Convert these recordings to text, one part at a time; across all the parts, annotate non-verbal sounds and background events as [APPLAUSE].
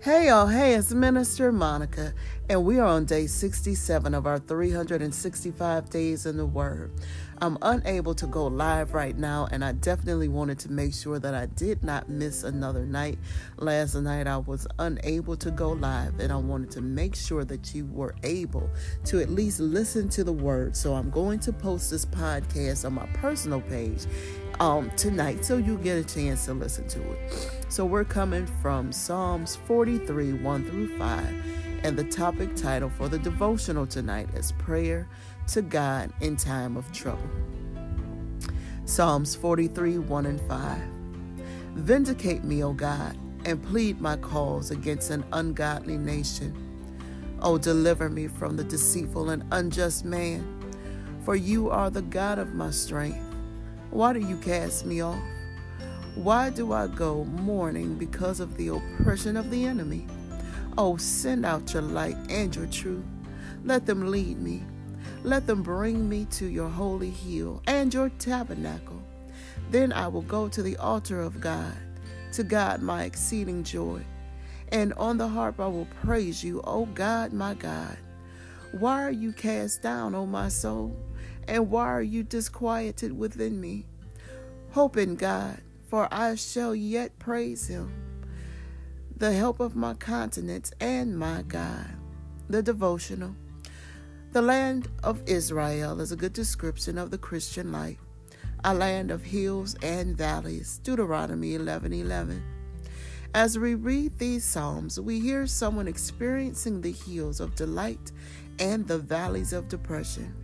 Hey, y'all. Hey, it's Minister Monica, and we are on day 67 of our 365 days in the Word. I'm unable to go live right now, and I definitely wanted to make sure that I did not miss another night. Last night, I was unable to go live, and I wanted to make sure that you were able to at least listen to the Word. So I'm going to post this podcast on my personal page um, tonight so you get a chance to listen to it. So we're coming from Psalms 43 1 through 5, and the topic title for the devotional tonight is Prayer to God in Time of Trouble. Psalms 43 1 and 5. Vindicate me, O God, and plead my cause against an ungodly nation. O deliver me from the deceitful and unjust man, for you are the God of my strength. Why do you cast me off? Why do I go mourning because of the oppression of the enemy? Oh, send out your light and your truth. Let them lead me. Let them bring me to your holy hill and your tabernacle. Then I will go to the altar of God, to God my exceeding joy. And on the harp I will praise you, O God, my God. Why are you cast down, O my soul? And why are you disquieted within me? Hope in God, for I shall yet praise him, the help of my countenance and my God. The devotional. The land of Israel is a good description of the Christian life, a land of hills and valleys. Deuteronomy 11 11. As we read these Psalms, we hear someone experiencing the hills of delight and the valleys of depression.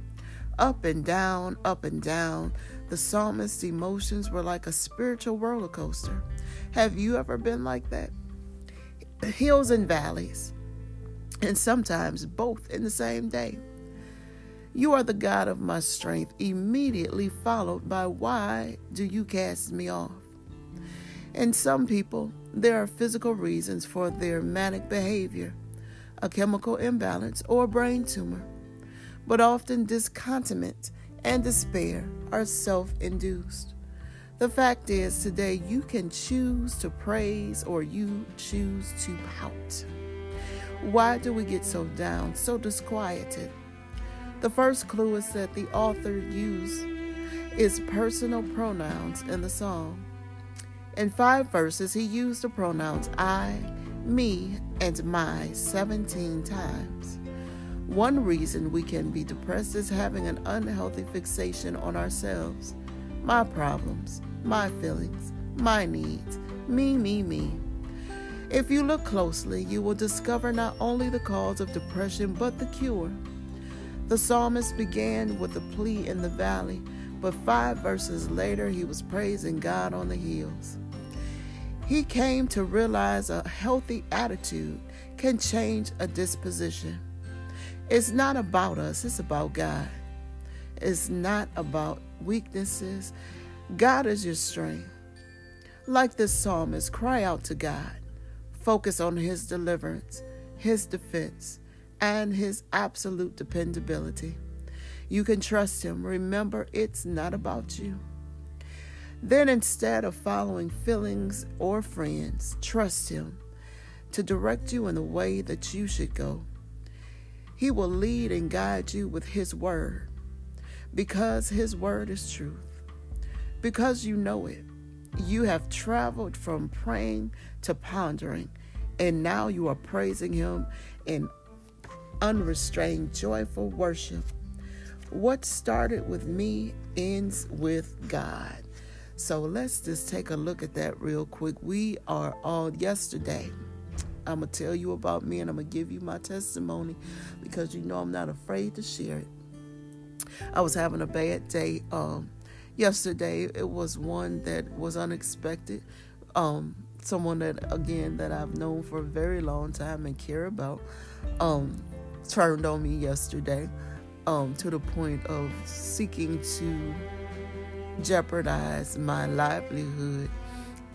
Up and down, up and down, the psalmist's emotions were like a spiritual roller coaster. Have you ever been like that? Hills and valleys, and sometimes both in the same day. You are the God of my strength, immediately followed by why do you cast me off? In some people, there are physical reasons for their manic behavior, a chemical imbalance, or a brain tumor but often discontentment and despair are self induced. The fact is, today you can choose to praise or you choose to pout. Why do we get so down, so disquieted? The first clue is that the author used is personal pronouns in the song. In five verses, he used the pronouns I, me, and my 17 times. One reason we can be depressed is having an unhealthy fixation on ourselves, my problems, my feelings, my needs, me, me, me. If you look closely, you will discover not only the cause of depression, but the cure. The psalmist began with a plea in the valley, but five verses later, he was praising God on the hills. He came to realize a healthy attitude can change a disposition. It's not about us, it's about God. It's not about weaknesses. God is your strength. Like this psalmist, cry out to God. Focus on His deliverance, His defense, and His absolute dependability. You can trust Him. Remember, it's not about you. Then, instead of following feelings or friends, trust Him to direct you in the way that you should go. He will lead and guide you with His word because His word is truth. Because you know it, you have traveled from praying to pondering, and now you are praising Him in unrestrained, joyful worship. What started with me ends with God. So let's just take a look at that real quick. We are all yesterday. I'm going to tell you about me and I'm going to give you my testimony because you know I'm not afraid to share it. I was having a bad day um, yesterday. It was one that was unexpected. Um, someone that, again, that I've known for a very long time and care about um, turned on me yesterday um, to the point of seeking to jeopardize my livelihood.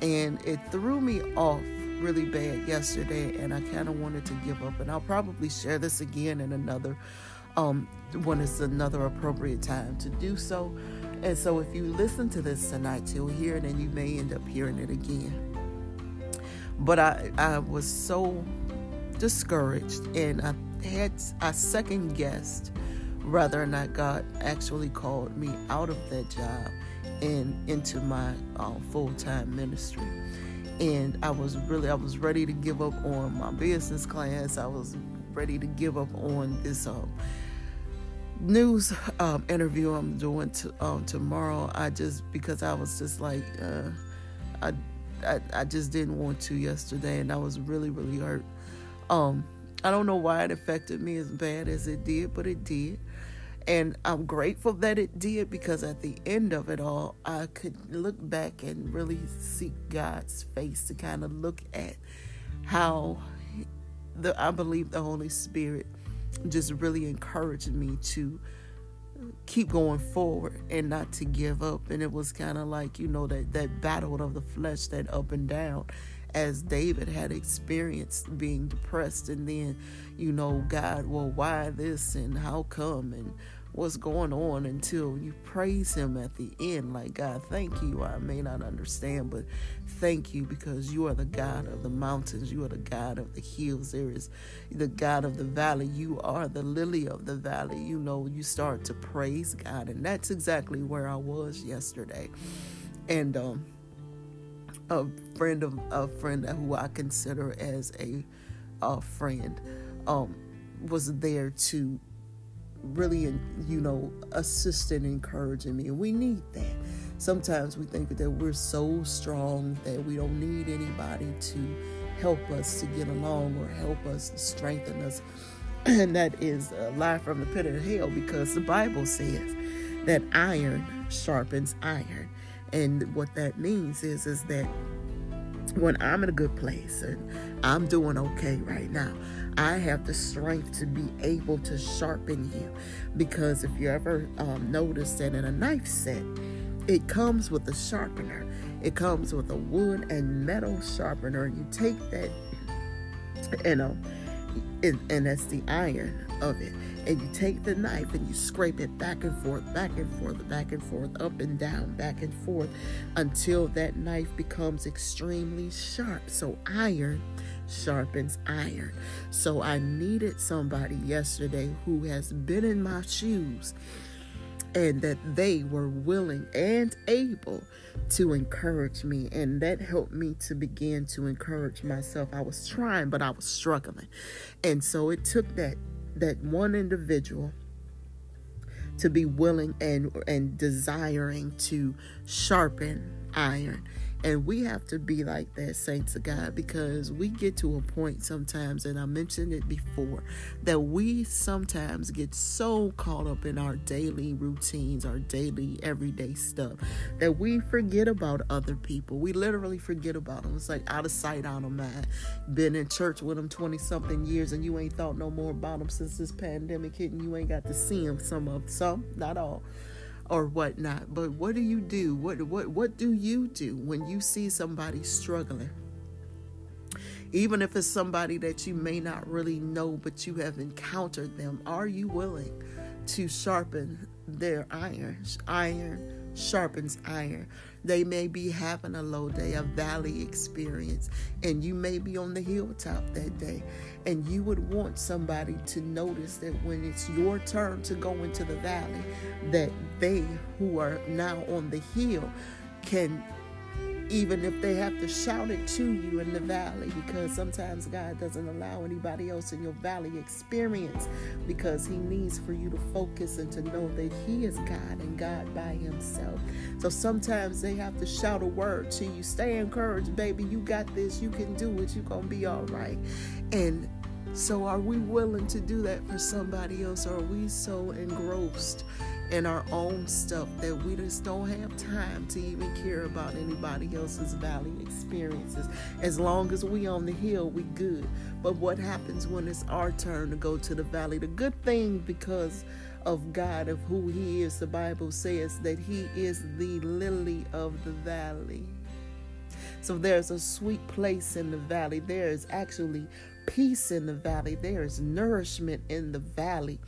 And it threw me off really bad yesterday and I kind of wanted to give up. And I'll probably share this again in another, um, when it's another appropriate time to do so. And so if you listen to this tonight, you'll hear it and you may end up hearing it again. But I, I was so discouraged and I had I second guessed whether or not God actually called me out of that job and into my um, full time ministry. And I was really I was ready to give up on my business class. I was ready to give up on this um, news um, interview I'm doing to, um, tomorrow. I just because I was just like uh, I, I I just didn't want to yesterday, and I was really really hurt. Um, I don't know why it affected me as bad as it did, but it did. And I'm grateful that it did because at the end of it all, I could look back and really seek God's face to kind of look at how the I believe the Holy Spirit just really encouraged me to keep going forward and not to give up. And it was kind of like, you know, that, that battle of the flesh, that up and down, as David had experienced being depressed. And then, you know, God, well, why this and how come? And what's going on until you praise him at the end? Like god thank you. I may not understand but thank you because you are the god of the mountains. You are the god of the hills. There is the god of the valley. You are the lily of the valley. You know you start to praise god. And that's exactly where i was yesterday. And um a friend of a friend who i consider as a, a friend um was there to really, you know, assisting, encouraging me. And we need that. Sometimes we think that we're so strong that we don't need anybody to help us to get along or help us strengthen us. [CLEARS THROAT] And that is a lie from the pit of hell because the Bible says that iron sharpens iron. And what that means is is that when I'm in a good place and I'm doing okay right now, I have the strength to be able to sharpen you. Because if you ever um, notice that in a knife set, it comes with a sharpener, it comes with a wood and metal sharpener. You take that, you um, and, and that's the iron of it. And you take the knife and you scrape it back and forth, back and forth, back and forth, up and down, back and forth until that knife becomes extremely sharp. So, iron sharpens iron. So, I needed somebody yesterday who has been in my shoes and that they were willing and able to encourage me. And that helped me to begin to encourage myself. I was trying but i was struggling. And so it took that that one individual to be willing and and desiring to sharpen iron and we have to be like that, saints of God, because we get to a point sometimes, and I mentioned it before, that we sometimes get so caught up in our daily routines, our daily everyday stuff, that we forget about other people. We literally forget about them. It's like out of sight, out of mind. Been in church with them 20 something years, and you ain't thought no more about them since this pandemic hit, and you ain't got to see them. Some of some, not all or whatnot. But what do you do? What what what do you do when you see somebody struggling? Even if it's somebody that you may not really know, but you have encountered them, are you willing to sharpen their iron? Iron sharpens iron. They may be having a low day, a valley experience, and you may be on the hilltop that day. And you would want somebody to notice that when it's your turn to go into the valley, that they who are now on the hill can even if they have to shout it to you in the valley because sometimes God doesn't allow anybody else in your valley experience because he needs for you to focus and to know that he is God and God by himself. So sometimes they have to shout a word to you. Stay encouraged, baby. You got this. You can do it. You're going to be all right. And so are we willing to do that for somebody else or are we so engrossed in our own stuff that we just don't have time to even care about anybody else's valley experiences. As long as we on the hill, we good. But what happens when it's our turn to go to the valley? The good thing because of God, of who He is, the Bible says that He is the lily of the valley. So there's a sweet place in the valley. There is actually peace in the valley. There is nourishment in the valley.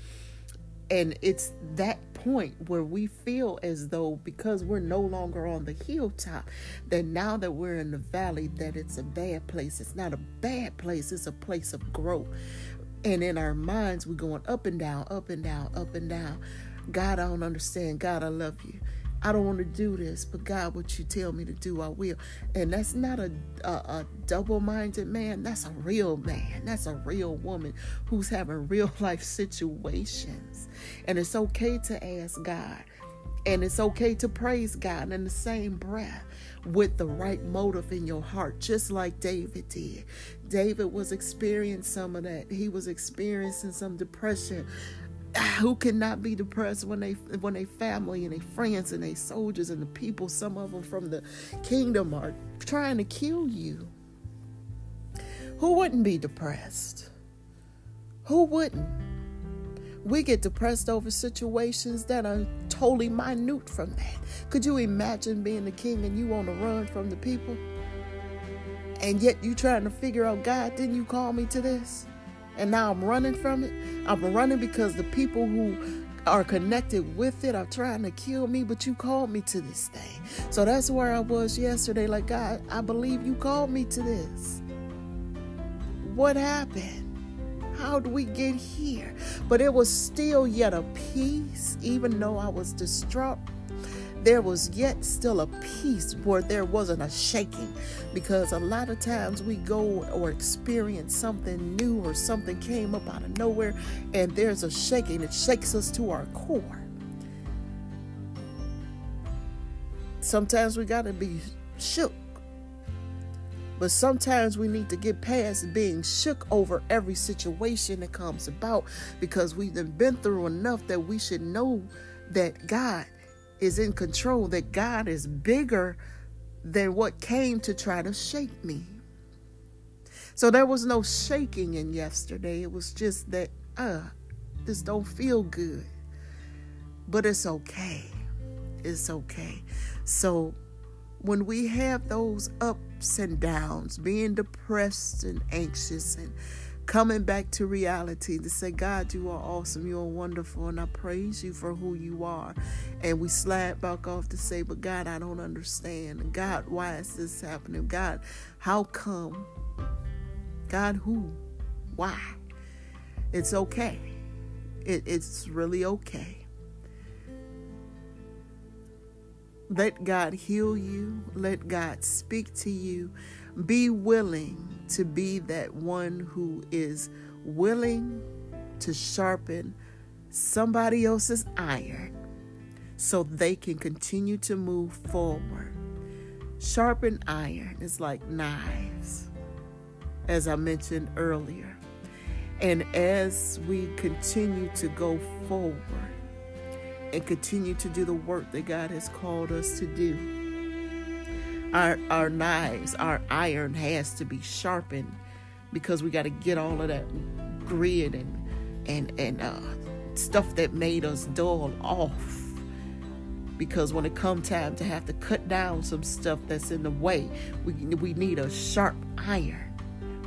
And it's that point where we feel as though because we're no longer on the hilltop, that now that we're in the valley, that it's a bad place. It's not a bad place, it's a place of growth. And in our minds, we're going up and down, up and down, up and down. God, I don't understand. God, I love you. I don't want to do this, but God, what you tell me to do, I will. And that's not a, a, a double minded man. That's a real man. That's a real woman who's having real [LAUGHS] life situations. And it's okay to ask God. And it's okay to praise God in the same breath with the right motive in your heart, just like David did. David was experiencing some of that. He was experiencing some depression who cannot be depressed when they when they family and they friends and they soldiers and the people some of them from the kingdom are trying to kill you. Who wouldn't be depressed? Who wouldn't? We get depressed over situations that are totally minute from that. Could you imagine being the king and you on the run from the people? And yet you trying to figure out god didn't you call me to this and now I'm running from it. I'm running because the people who are connected with it are trying to kill me, but you called me to this thing. So that's where I was yesterday. Like, God, I believe you called me to this. What happened? How do we get here? But it was still yet a peace, even though I was distraught there was yet still a peace where there wasn't a shaking because a lot of times we go or experience something new or something came up out of nowhere and there's a shaking. It shakes us to our core. Sometimes we got to be shook but sometimes we need to get past being shook over every situation that comes about because we've been through enough that we should know that God is in control, that God is bigger than what came to try to shake me. So there was no shaking in yesterday. It was just that, uh, this don't feel good. But it's okay. It's okay. So when we have those ups and downs, being depressed and anxious and coming back to reality to say, God, you are awesome, you are wonderful, and I praise you for who you are. And we slide back off to say, But God, I don't understand. God, why is this happening? God, how come? God, who? Why? It's okay. It, it's really okay. Let God heal you. Let God speak to you. Be willing to be that one who is willing to sharpen somebody else's iron so they can continue to move forward. Sharpened iron is like knives, as I mentioned earlier. And as we continue to go forward and continue to do the work that God has called us to do, our our knives, our iron has to be sharpened because we got to get all of that grit and and and uh, stuff that made us dull off. Because when it come time to have to cut down some stuff that's in the way, we we need a sharp iron.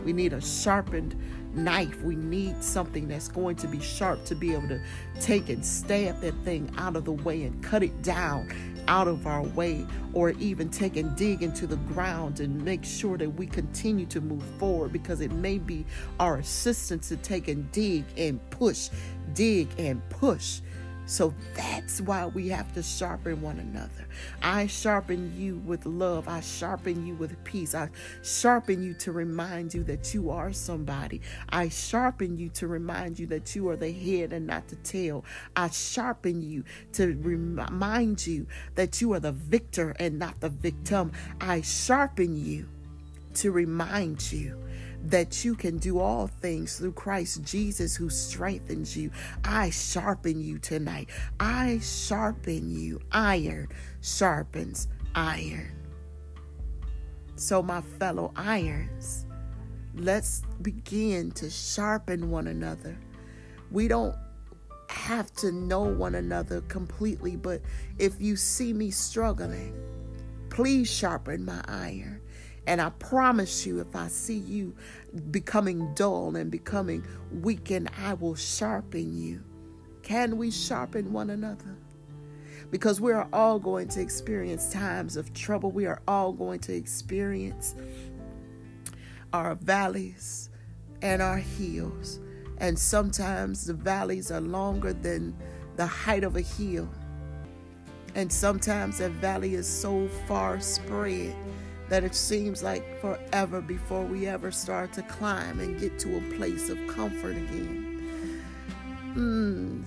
We need a sharpened knife. We need something that's going to be sharp to be able to take and stab that thing out of the way and cut it down out of our way or even take and dig into the ground and make sure that we continue to move forward because it may be our assistance to take and dig and push, dig and push so that's why we have to sharpen one another. I sharpen you with love. I sharpen you with peace. I sharpen you to remind you that you are somebody. I sharpen you to remind you that you are the head and not the tail. I sharpen you to remind you that you are the victor and not the victim. I sharpen you to remind you that you can do all things through Christ Jesus who strengthens you. I sharpen you tonight. I sharpen you. Iron sharpens iron. So, my fellow irons, let's begin to sharpen one another. We don't have to know one another completely, but if you see me struggling, please sharpen my iron. And I promise you, if I see you becoming dull and becoming weak, and I will sharpen you Can we sharpen one another? Because we are all going to experience times of trouble. We are all going to experience our valleys and our hills. And sometimes the valleys are longer than the height of a hill. And sometimes that valley is so far spread that it seems like forever before we ever start to climb and get to a place of comfort again. Mm.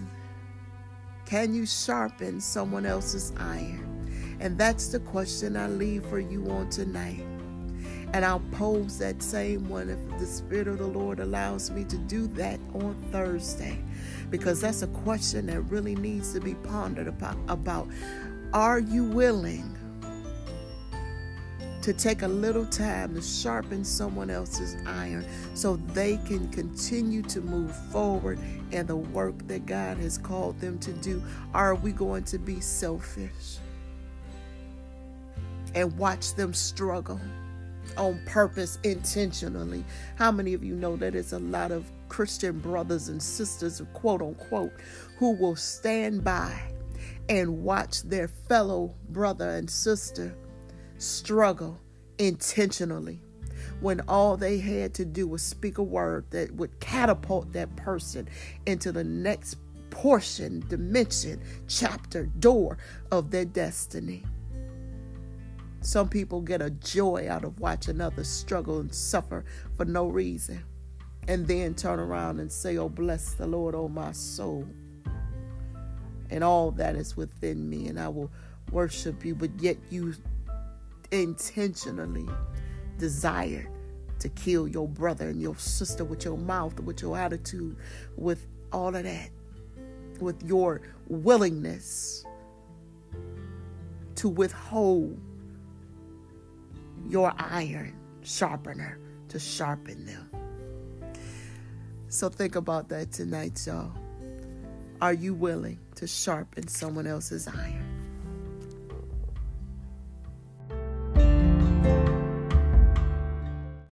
Can you sharpen someone else's iron? And that's the question I leave for you on tonight. And I'll pose that same one if the Spirit of the Lord allows me to do that on Thursday. Because that's a question that really needs to be pondered about. about. Are you willing to take a little time to sharpen someone else's iron so they can continue to move forward in the work that God has called them to do? Are we going to be selfish and watch them struggle on purpose intentionally? How many of you know that it's a lot of Christian brothers and sisters, quote unquote, who will stand by and watch their fellow brother and sister? Struggle intentionally when all they had to do was speak a word that would catapult that person into the next portion, dimension, chapter, door of their destiny. Some people get a joy out of watching others struggle and suffer for no reason, and then turn around and say, Oh, bless the Lord, oh my soul, and all that is within me, and I will worship you, but yet you intentionally desired to kill your brother and your sister with your mouth, with your attitude, with all of that, with your willingness to withhold your iron sharpener to sharpen them. So think about that tonight, y'all. Are you willing to sharpen someone else's iron?